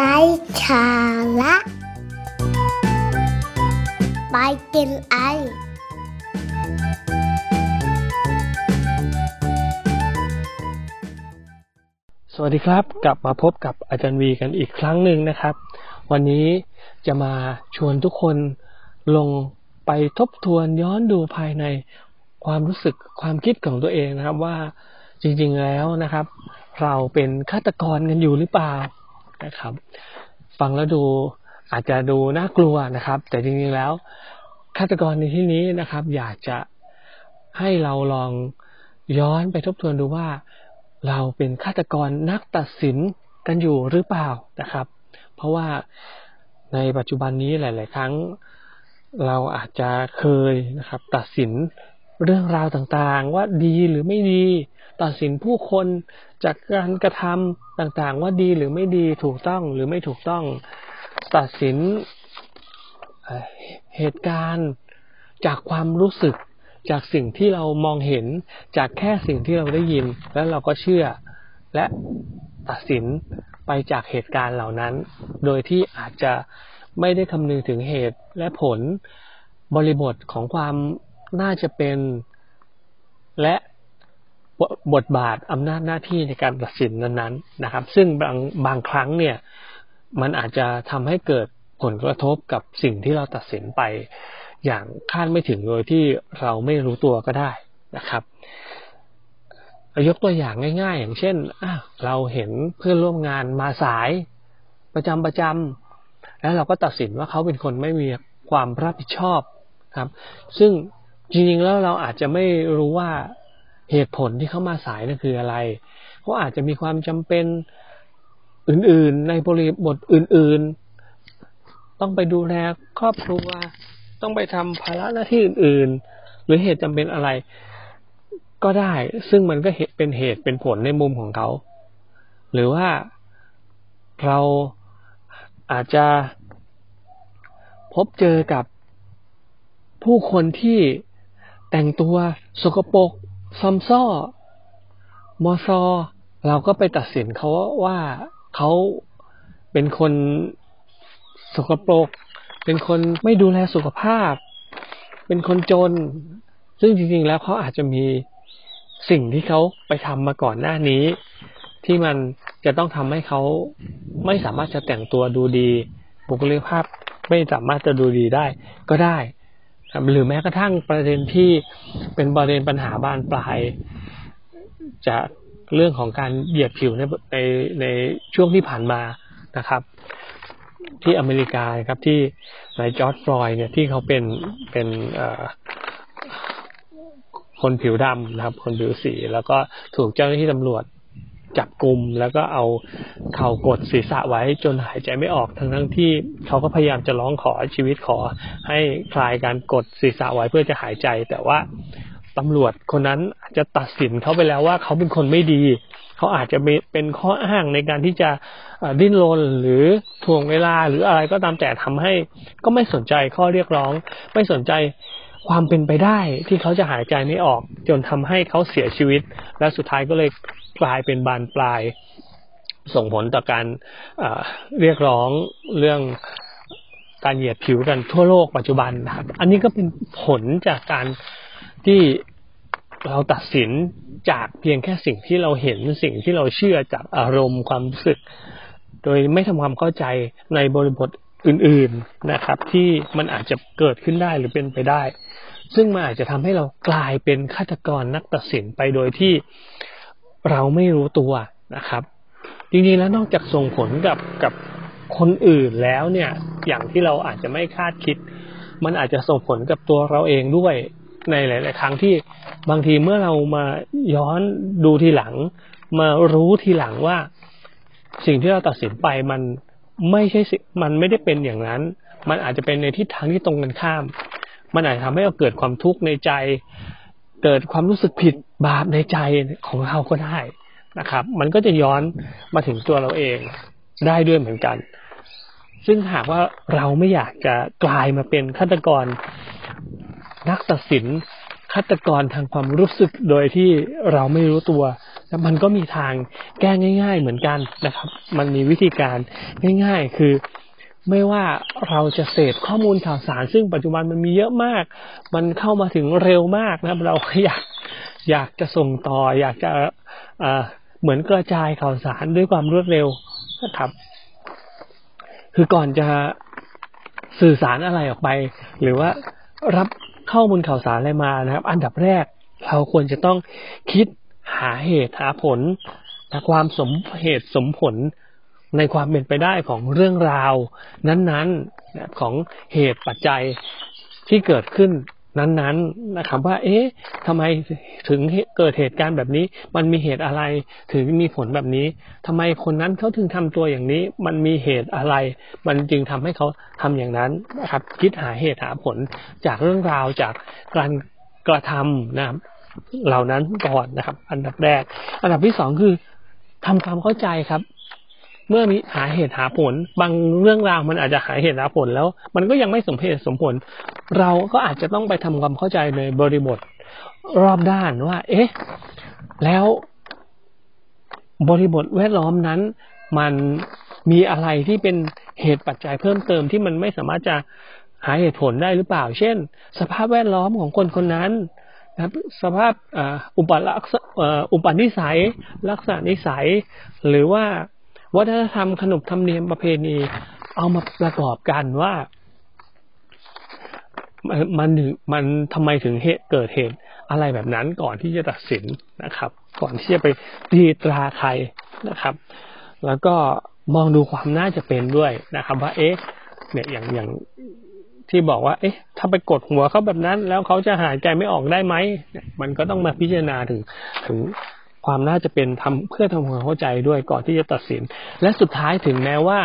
ไร้สาระไปกินไอ สวัสดีครับ กลับมาพบกับอาจารย์วีกันอีกครั้งหนึ่งนะครับ วันนี้จะมาชวนทุกคนลงไปทบทวนย้อนดูภายในความรู้สึกความคิดของตัวเองนะครับว่าจริงๆแล้วนะครับ เราเป็นฆาตกรกันอยู่หรือเปล่า นะครับ ฟังแล้วดูอาจจะดูน่ากลัวนะครับ แต่จริงๆแล้วฆาตกรในที่นี้นะครับ อยากจะให้เราลองย้อนไปทบทวนดูว่า เราเป็นฆาตกรนักตัดสินกันอยู่หรือเปล่านะครับ เพราะว่าในปัจจุบันนี้หลาย ๆ ครั้ง เราอาจจะเคยนะครับ ตัดสินเรื่องราวต่างๆ ว่าดีหรือไม่ดี ตัดสินผู้คนจากการกระทำต่างๆ ว่าดีหรือไม่ดีถูกต้องหรือไม่ถูกต้อง ตัดสินเหตุการณ์จากความรู้สึกจากสิ่งที่เรามองเห็นจากแค่สิ่งที่เราได้ยิน แล้วเราก็เชื่อ และตัดสินไปจากเหตุการณ์เหล่านั้น โดยที่อาจจะไม่ได้คำนึงถึงเหตุและผลบริบทของความน่าจะเป็น และ บทบาทอำนาจหน้าที่ในการตัดสินนั้นๆนะครับ ซึ่งบางบางครั้งเนี่ยมันอาจจะทำให้เกิดผลกระทบกับสิ่งที่เราตัดสินไป อย่างคาดไม่ถึงโดยที่เราไม่รู้ตัวก็ได้นะครับยกตัวอย่างง่าย ๆ อย่างเช่นเราเห็นเพื่อนร่วมงานมาสายประจำประจำแล้วเราก็ตัดสินว่าเขาเป็นคนไม่มีความรับผิดชอบครับ ซึ่งจริงๆแล้วเราอาจจะไม่รู้ว่า เหตุผลที่เขามาสายนั่นคืออะไรเขาอาจจะมีความจำเป็นอื่นๆ ในบริบทอื่นๆ ต้องไปดูแลครอบครัว ต้องไปทำภาระหน้าที่อื่นๆ หรือเหตุจำเป็นอะไร ก็ได้ ซึ่งมันก็เป็นเหตุเป็นผลในมุมของเขา หรือว่าเราอาจจะพบเจอกับผู้คนที่แต่งตัวสกปรก ซอมซ่อมอซอ เราก็ไปตัดสินเขาว่าเขาเป็นคนสกปรก เป็นคนไม่ดูแลสุขภาพ เป็นคนจน ซึ่งจริงๆแล้วเขาอาจจะมีสิ่งที่เขาไปทำมาก่อนหน้านี้ ที่มันจะต้องทำให้เขาไม่สามารถจะแต่งตัวดูดี บุคลิกภาพไม่สามารถจะดูดีได้ ก็ได้ หรือแม้กระทั่งประเด็นที่เป็นประเด็นปัญหาบานปลาย จากเรื่องของการเหยียดผิวในในในช่วงที่ผ่านมานะครับ ที่อเมริกาครับที่นายจอร์ดฟลอยเนี่ยที่เขาเป็นเป็นคนผิวดำนะครับ คนผิวสีแล้วก็ถูกเจ้าหน้าที่ตำรวจ จับกลุ่มแล้วก็เอาเข่ากดศีรษะไว้จนหายใจไม่ออกทั้งทั้งที่เขาก็พยายามจะร้องขอชีวิตขอ ให้คลายการกดศีรษะไว้เพื่อจะหายใจ แต่ว่าตำรวจคนนั้นอาจจะตัดสินเขาไปแล้วว่าเขาเป็นคนไม่ดีเขาอาจจะเป็นข้ออ้างในการที่จะดิ้นรนหรือถ่วงเวลาหรืออะไรก็ตามแต่ทำให้ ก็ไม่สนใจข้อเรียกร้อง ไม่สนใจ ความเป็นไปได้ที่เขาจะหายใจไม่ออก จนทำให้เขาเสียชีวิต และสุดท้ายก็เลยกลายเป็นบานปลาย ส่งผลต่อการเรียกร้องเรื่องการเหยียดผิวกันทั่วโลกปัจจุบันนะครับ อันนี้ก็เป็นผลจากการที่เราตัดสินจากเพียงแค่สิ่งที่เราเห็นสิ่งที่เราเชื่อจากอารมณ์ความรู้สึก โดยไม่ทำความเข้าใจในบริบทอื่น ๆนะครับ ที่มันอาจจะเกิดขึ้นได้หรือเป็นไปได้ ซึ่งมันอาจจะทำให้เรากลายเป็นฆาตกรนักตัดสินไปโดยที่เราไม่รู้ตัวนะครับ จริงๆแล้วนอกจากส่งผลกับกับคนอื่นแล้วเนี่ย อย่างที่เราอาจจะไม่คาดคิด มันอาจจะส่งผลกับตัวเราเองด้วยในหลาย ๆ ครั้งที่บางทีเมื่อเรามาย้อนดูทีหลัง มารู้ทีหลังว่า สิ่งที่เราตัดสินไปมันไม่ใช่มันไม่ได้เป็นอย่างนั้น มันอาจจะเป็นในทิศทางที่ตรงกันข้าม มันอาจจะทำให้เราเกิดความทุกข์ในใจ เกิดความรู้สึกผิดบาปในใจของเราก็ได้นะครับ มันก็จะย้อนมาถึงตัวเราเองได้ด้วยเหมือนกัน ซึ่งหากว่าเราไม่อยากจะกลายมาเป็นฆาตกรนักตัดสินฆาตกรทางความรู้สึกโดยที่เราไม่รู้ตัวแล้วมันก็มีทางแก้ง่าย ๆ เหมือนกันนะครับ มันมีวิธีการง่าย ๆ คือ ไม่ว่าเราจะเสพข้อมูลข่าวสาร ซึ่งปัจจุบันมันมีเยอะมาก มันเข้ามาถึงเร็วมากนะครับ เราอยากอยากจะส่งต่อ อยากจะเหมือนกระจายข่าวสารด้วยความรวดเร็วนะครับ คือก่อนจะสื่อสารอะไรออกไป หรือว่ารับข้อมูลข่าวสารอะไรมานะครับ อันดับแรกเราควรจะต้องคิดหาเหตุหาผลนะความสมเหตุสมผล ในความเป็นไปได้ของเรื่องราว นั้นๆของเหตุปัจจัยที่เกิดขึ้นนั้นๆนะครับว่า เอ๊ะทำไมถึงเกิดเหตุการณ์แบบนี้ มันมีเหตุอะไรถึงมีผลแบบนี้ทำไมคนนั้นเขาถึงทำตัวอย่างนี้ มันมีเหตุอะไร มันจึงทำให้เขาทำอย่างนั้นนะครับ คิดหาเหตุหาผลจากเรื่องราวจากการกระทำนะครับ เหล่านั้นก่อนนะครับ อันดับแรก อันดับที่สองคือทำความเข้าใจครับ เมื่อมีหาเหตุหาผล บางเรื่องราวมันอาจจะหาเหตุหาผลแล้ว มันก็ยังไม่สมเหตุสมผล เราก็อาจจะต้องไปทำความเข้าใจในบริบท รอบด้านว่า เอ๊ะ แล้วบริบทแวดล้อมนั้น มันมีอะไรที่เป็นเหตุปัจจัยเพิ่มเติมที่มันไม่สามารถจะหาเหตุผลได้หรือเปล่า เช่น สภาพแวดล้อมของคนคนนั้นนะครับสภาพอุปลักษอุปนิสัย ลักษณะนิสัย หรือว่า วัฒนธรรมขนบธรรมเนียมประเพณี เอามาประกอบกันว่า มันถึงมันทำไมถึงเหตุเกิดเหตุอะไรแบบนั้นก่อนที่จะตัดสินนะครับ ก่อนที่จะไปตีตราใครนะครับ แล้วก็มองดูความน่าจะเป็นด้วยนะครับ ว่าเอ๊ะเนี่ยอย่างอย่างที่บอกว่า เอ๊ะ ถ้าไปกดหัวเขาแบบนั้น แล้วเขาจะหายใจไม่ออกได้ไหม มันก็ต้องมาพิจารณาถึงถึง ความน่าจะเป็นทำเพื่อทำความเข้าใจด้วยก่อนที่จะตัดสิน และสุดท้ายถึงแม้ว่า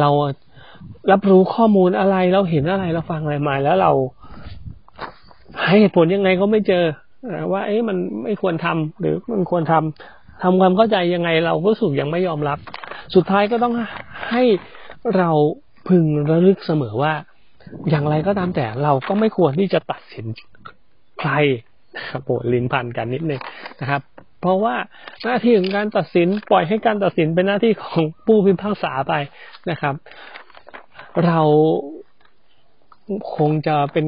เรารับรู้ข้อมูลอะไรเราเห็นอะไรเราฟังอะไรมาแล้วเราให้เหตุผลยังไงก็ไม่เจอว่า เอ๊ะมันไม่ควรทำหรือมันควรทำทำความเข้าใจยังไงเราก็สุกยังไม่ยอมรับ สุดท้ายก็ต้องให้เราพึงระลึกเสมอว่า อย่างไรก็ตามแต่เราก็ไม่ควรที่จะตัดสินใครครับโอ้ลิ้นพันกันนิดนึงนะครับ เพราะว่าหน้าที่ของการตัดสินปล่อยให้การตัดสินเป็นหน้าที่ของผู้พิพากษาไปนะครับ เราคงจะเป็น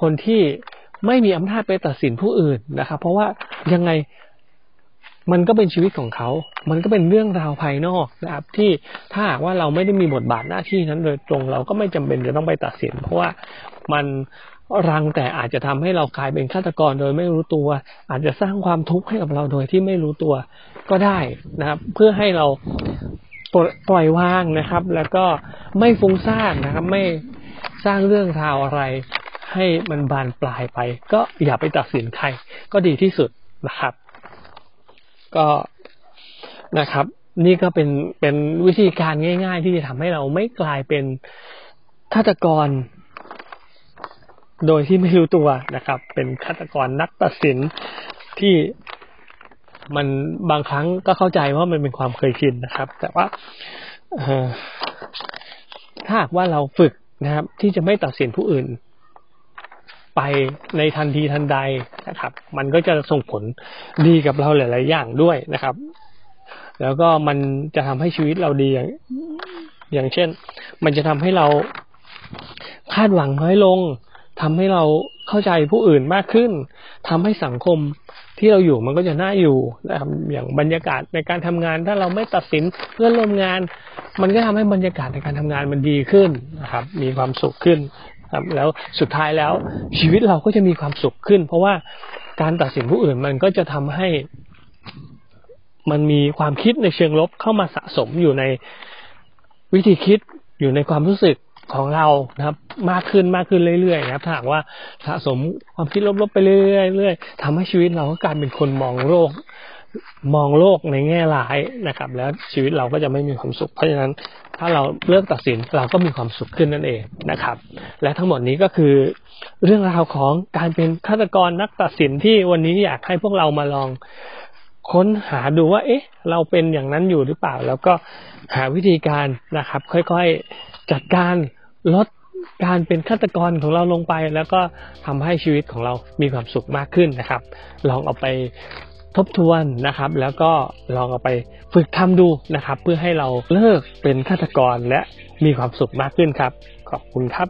คนที่ไม่มีอำนาจไปตัดสินผู้อื่นนะครับ เพราะว่ายังไงมันก็เป็นชีวิตของเขา มันก็เป็นเรื่องราวภายนอกนะครับ ที่ถ้าว่าเราไม่ได้มีบทบาทหน้าที่นั้นโดยตรงเราก็ไม่จำเป็นจะต้องไปตัดสิน เพราะว่ามัน รังแต่อาจจะทำให้เรากลายเป็นฆาตกรโดยไม่รู้ตัว อาจจะสร้างความทุกข์ให้กับเราโดยที่ไม่รู้ตัวก็ได้นะครับ เพื่อให้เราปล่อยวางนะครับ แล้วก็ไม่ฟุ้งซ่านนะครับ ไม่สร้างเรื่องราวอะไร ให้มันบานปลายไป ก็อย่าไปตัดสินใคร ก็ดีที่สุดนะครับ ก็นะครับ นี่ก็เป็นเป็นวิธีการง่าย ๆ ที่จะทำให้เราไม่กลายเป็นฆาตกร โดยที่ไม่รู้ตัวนะครับ เป็นฆาตกรนักตัดสินที่มันบางครั้งก็เข้าใจว่ามันเป็นความเคยชินนะครับ แต่ว่าถ้าหากว่าเราฝึกนะครับ ที่จะไม่ตัดสินผู้อื่น ไปในทันทีทันใดนะครับ มันก็จะส่งผลดีกับเราหลาย ๆ อย่างด้วยนะครับ แล้วก็มันจะทำให้ชีวิตเราดีอย่างอย่างเช่น มันจะทำให้เราคาดหวังน้อยลง ทำให้เราเข้าใจผู้อื่นมากขึ้นทำให้สังคมที่เราอยู่มันก็จะน่าอยู่นะครับอย่างบรรยากาศในการทำงาน ถ้าเราไม่ตัดสินเพื่อนร่วมงาน มันก็ทำให้บรรยากาศในการทำงานมันดีขึ้นนะครับ มีความสุขขึ้นครับแล้วสุดท้ายแล้วชีวิตเราก็จะมีความสุขขึ้น เพราะว่าการตัดสินผู้อื่นมันก็จะทำให้มันมีความคิดในเชิงลบเข้ามาสะสมอยู่ในวิธีคิดอยู่ในความรู้สึก ของเรานะครับ มากขึ้นมากขึ้นเรื่อยๆนะครับถ้าหากว่าสะสมความคิดลบๆไปเรื่อยๆทำให้ชีวิตเราก็กลายเป็นคนมองโลกมองโลกในแง่ร้ายนะครับ แล้วชีวิตเราก็จะไม่มีความสุข เพราะฉะนั้นถ้าเราเลือกตัดสินเราก็มีความสุขขึ้นนั่นเองนะครับ และทั้งหมดนี้ก็คือเรื่องราวของการเป็นฆาตกรนักตัดสินที่วันนี้อยากให้พวกเรามาลองค้นหาดูว่า เอ๊ะ เราเป็นอย่างนั้นอยู่หรือเปล่า แล้วก็หาวิธีการนะครับ ค่อยๆ จัดการลดการเป็นฆาตกรของเราลงไป แล้วก็ทำให้ชีวิตของเรามีความสุขมากขึ้นนะครับ ลองเอาไปทบทวนนะครับ แล้วก็ลองเอาไปฝึกทำดูนะครับ เพื่อให้เราเลิกเป็นฆาตกรและมีความสุขมากขึ้นครับ ขอบคุณครับ